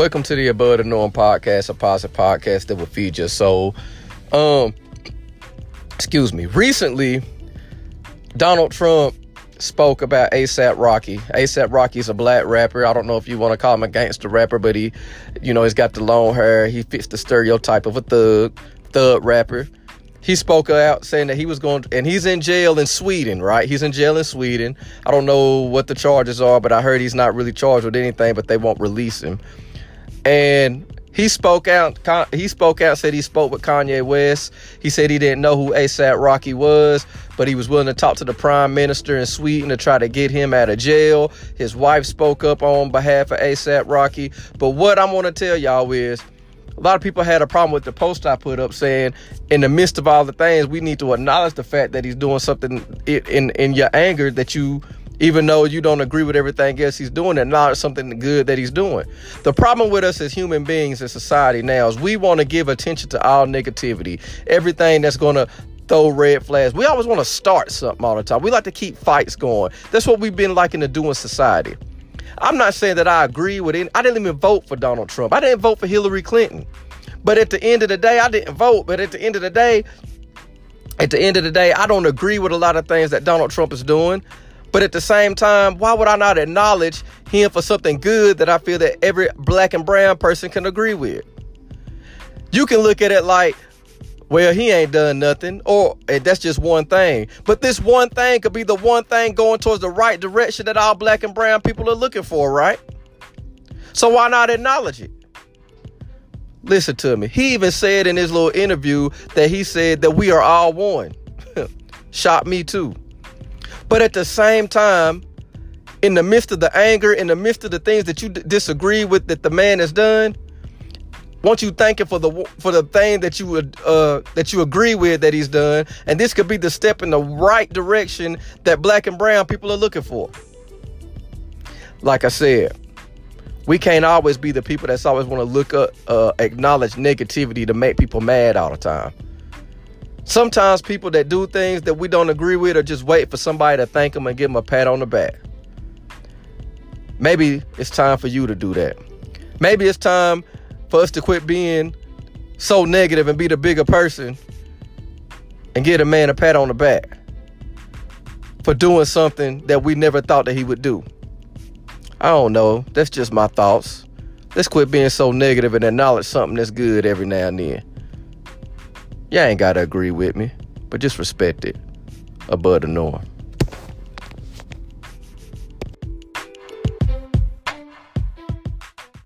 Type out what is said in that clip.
Welcome to the Above the Norm podcast, a positive podcast that will feed your soul. Um, excuse me. Recently, Donald Trump spoke about ASAP Rocky. ASAP Rocky is a black rapper. I don't know if you want to call him a gangster rapper, but he, you know, he's got the long hair. He fits the stereotype of a thug, thug rapper. He spoke out saying that he was going, to, and he's in jail in Sweden, right? He's in jail in Sweden. I don't know what the charges are, but I heard he's not really charged with anything, but they won't release him and he spoke out. He spoke out. Said he spoke with Kanye West. He said he didn't know who ASAP Rocky was, but he was willing to talk to the Prime Minister in Sweden to try to get him out of jail. His wife spoke up on behalf of ASAP Rocky. But what I'm going to tell y'all is, a lot of people had a problem with the post I put up saying, in the midst of all the things, we need to acknowledge the fact that he's doing something in in your anger that you even though you don't agree with everything else he's doing and not something good that he's doing. The problem with us as human beings in society now is we want to give attention to all negativity, everything that's going to throw red flags. We always want to start something all the time. We like to keep fights going. That's what we've been liking to do in society. I'm not saying that I agree with it. I didn't even vote for Donald Trump. I didn't vote for Hillary Clinton. But at the end of the day, I didn't vote. But at the end of the day, at the end of the day, I don't agree with a lot of things that Donald Trump is doing. But at the same time, why would I not acknowledge him for something good that I feel that every black and brown person can agree with? You can look at it like, well, he ain't done nothing, or eh, that's just one thing. But this one thing could be the one thing going towards the right direction that all black and brown people are looking for, right? So why not acknowledge it? Listen to me. He even said in his little interview that he said that we are all one. Shot me too. But at the same time, in the midst of the anger, in the midst of the things that you d- disagree with that the man has done, want you thank him for the for the thing that you would uh, that you agree with that he's done, and this could be the step in the right direction that black and brown people are looking for. Like I said, we can't always be the people that's always want to look up, uh, acknowledge negativity to make people mad all the time. Sometimes people that do things that we don't agree with are just wait for somebody to thank them and give them a pat on the back. Maybe it's time for you to do that. Maybe it's time for us to quit being so negative and be the bigger person and get a man a pat on the back for doing something that we never thought that he would do. I don't know. That's just my thoughts. Let's quit being so negative and acknowledge something that's good every now and then. Y'all ain't gotta agree with me, but just respect it above the norm.